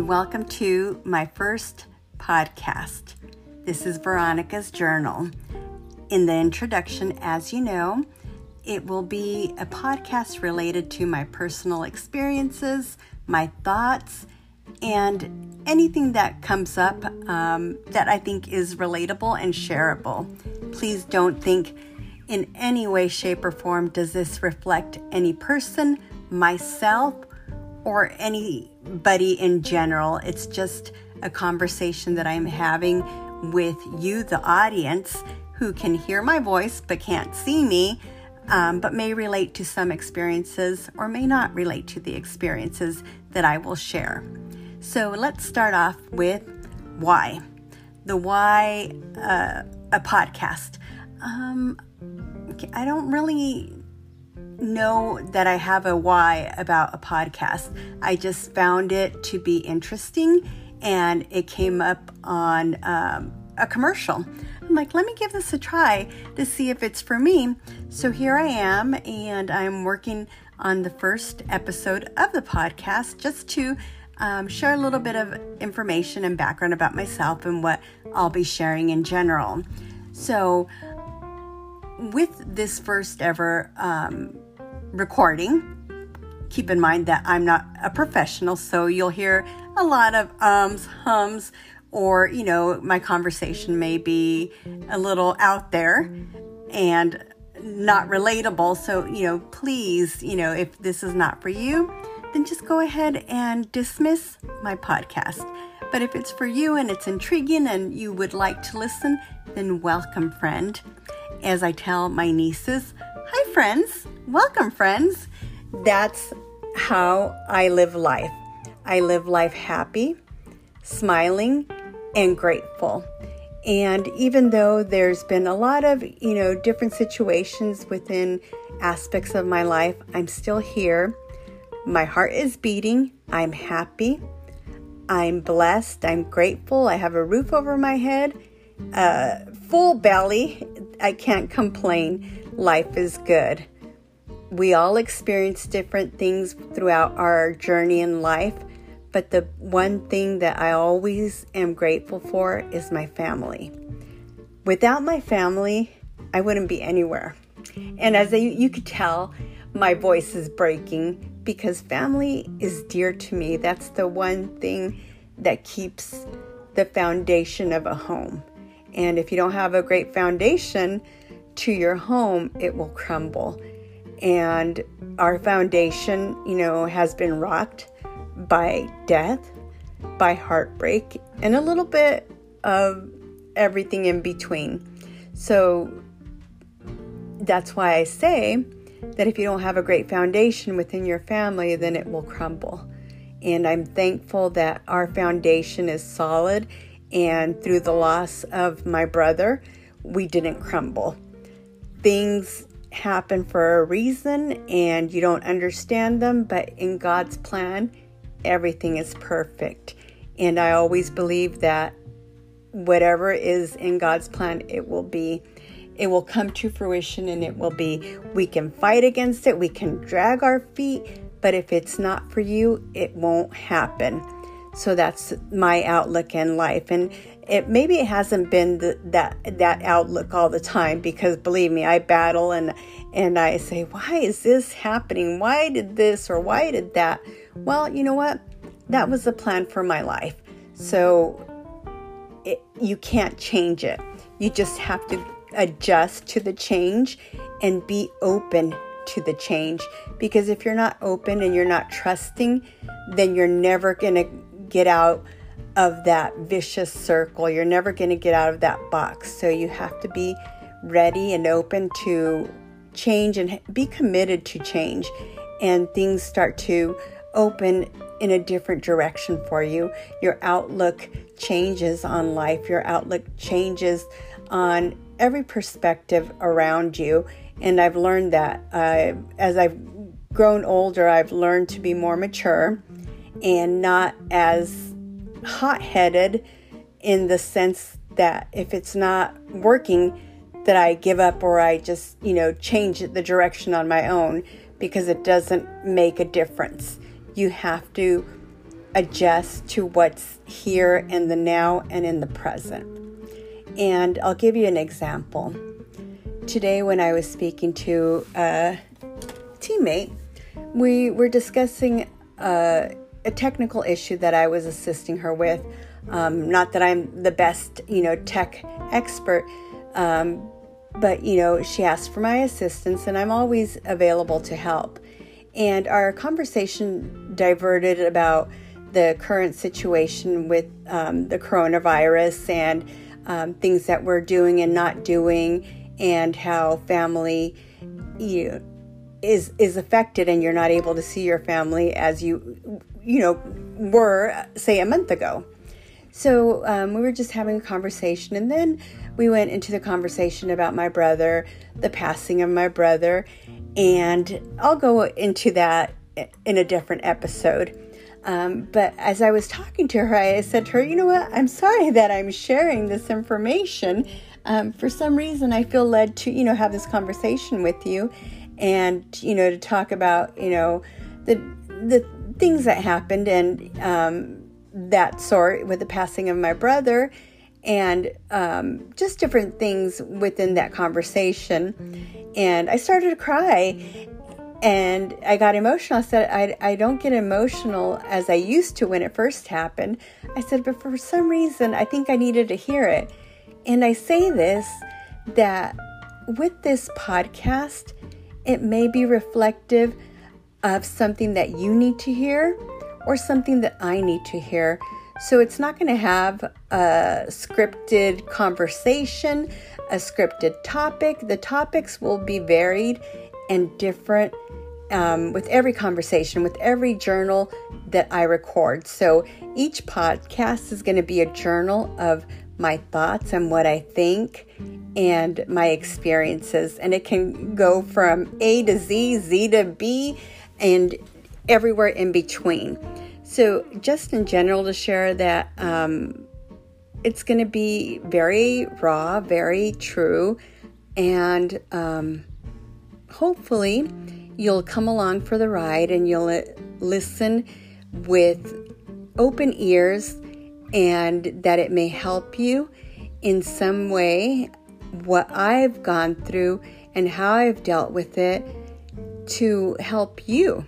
and welcome to my first podcast. This is Veronica's Journal. In the introduction, as you know, it will be a podcast related to my personal experiences, my thoughts, and anything that comes up um, that I think is relatable and shareable. Please don't think in any way, shape, or form does this reflect any person, myself, or anybody in general. It's just a conversation that I'm having with you, the audience, who can hear my voice but can't see me, um, but may relate to some experiences or may not relate to the experiences that I will share. So let's start off with why. The why uh, a podcast. Um, I don't really know that I have a why about a podcast. I just found it to be interesting and it came up on um, a commercial. I'm like, let me give this a try to see if it's for me. So here I am, and I'm working on the first episode of the podcast just to um, share a little bit of information and background about myself and what I'll be sharing in general. So, with this first ever um, recording, keep in mind that I'm not a professional, so you'll hear a lot of ums, hums, or, you know, my conversation may be a little out there and not relatable. So, you know, please, you know, if this is not for you, then just go ahead and dismiss my podcast. But if it's for you and it's intriguing and you would like to listen, then welcome, friend. As I tell my nieces, hi, friends, welcome, friends. That's how I live life. I live life happy, smiling, and grateful. And even though there's been a lot of, you know, different situations within aspects of my life, I'm still here. My heart is beating. I'm happy. I'm blessed. I'm grateful. I have a roof over my head, a full belly. I can't complain. Life is good. We all experience different things throughout our journey in life, but the one thing that I always am grateful for is my family. Without my family, I wouldn't be anywhere. And as you could tell, my voice is breaking because family is dear to me. That's the one thing that keeps the foundation of a home. And if you don't have a great foundation to your home, it will crumble. And our foundation, you know, has been rocked by death, by heartbreak, and a little bit of everything in between. So that's why I say that if you don't have a great foundation within your family, then it will crumble. And I'm thankful that our foundation is solid. And through the loss of my brother, we didn't crumble. Things happen for a reason and you don't understand them, but in God's plan, everything is perfect. And I always believe that whatever is in God's plan, it will be. It will come to fruition and it will be. We can fight against it, we can drag our feet, but if it's not for you, it won't happen. So that's my outlook in life. And it maybe it hasn't been the, that that outlook all the time because believe me, I battle and and I say, why is this happening? Why did this or why did that? Well, you know what? That was the plan for my life. So it, you can't change it. You just have to adjust to the change and be open to the change. Because if you're not open and you're not trusting, then you're never going to get out of that vicious circle. You're never going to get out of that box. So you have to be ready and open to change and be committed to change. And things start to open in a different direction for you. Your outlook changes on life, your outlook changes on every perspective around you. And I've learned that uh, as I've grown older, I've learned to be more mature and not as hot headed in the sense that if it's not working, that I give up or I just, you know, change the direction on my own because it doesn't make a difference. You have to adjust to what's here in the now and in the present. And I'll give you an example. Today, when I was speaking to a teammate, we were discussing a, a technical issue that I was assisting her with. Um, not that I'm the best, you know, tech expert, um, but you know, she asked for my assistance, and I'm always available to help. And our conversation diverted about the current situation with um, the coronavirus and um, things that we're doing and not doing, and how family you is is affected, and you're not able to see your family as you you know were say a month ago. So um, we were just having a conversation, and then we went into the conversation about my brother, the passing of my brother, and I'll go into that in a different episode. Um, but as I was talking to her, I said to her, You know what? I'm sorry that I'm sharing this information. Um, for some reason, I feel led to, you know, have this conversation with you and, you know, to talk about, you know, the, the things that happened and um, that sort with the passing of my brother and um, just different things within that conversation. And I started to cry and I got emotional. I said, I, I don't get emotional as I used to when it first happened. I said, but for some reason, I think I needed to hear it. And I say this that with this podcast, it may be reflective of something that you need to hear or something that I need to hear. So it's not going to have a scripted conversation, a scripted topic. The topics will be varied and different um, with every conversation, with every journal that I record. So each podcast is going to be a journal of my thoughts and what I think and my experiences. And it can go from A to Z, Z to B, and everywhere in between. So, just in general, to share that um, it's going to be very raw, very true, and um, hopefully you'll come along for the ride and you'll listen with open ears and that it may help you in some way what I've gone through and how I've dealt with it to help you.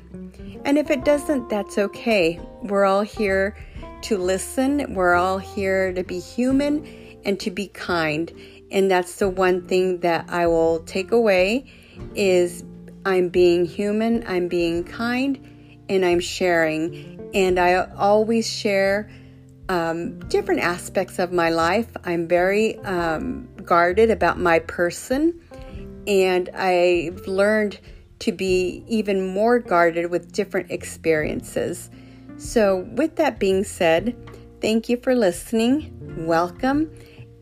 And if it doesn't, that's okay. We're all here to listen, we're all here to be human and to be kind. And that's the one thing that I will take away is I'm being human, I'm being kind, and I'm sharing. And I always share um, different aspects of my life. I'm very um, guarded about my person, and I've learned to be even more guarded with different experiences. So, with that being said, thank you for listening. Welcome.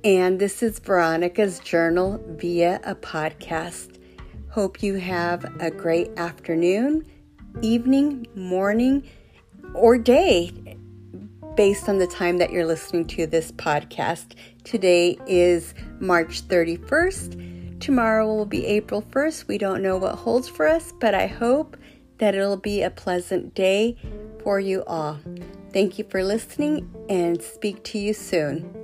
And this is Veronica's journal via a podcast. Hope you have a great afternoon, evening, morning, or day based on the time that you're listening to this podcast. Today is March 31st. Tomorrow will be April 1st. We don't know what holds for us, but I hope that it'll be a pleasant day for you all. Thank you for listening and speak to you soon.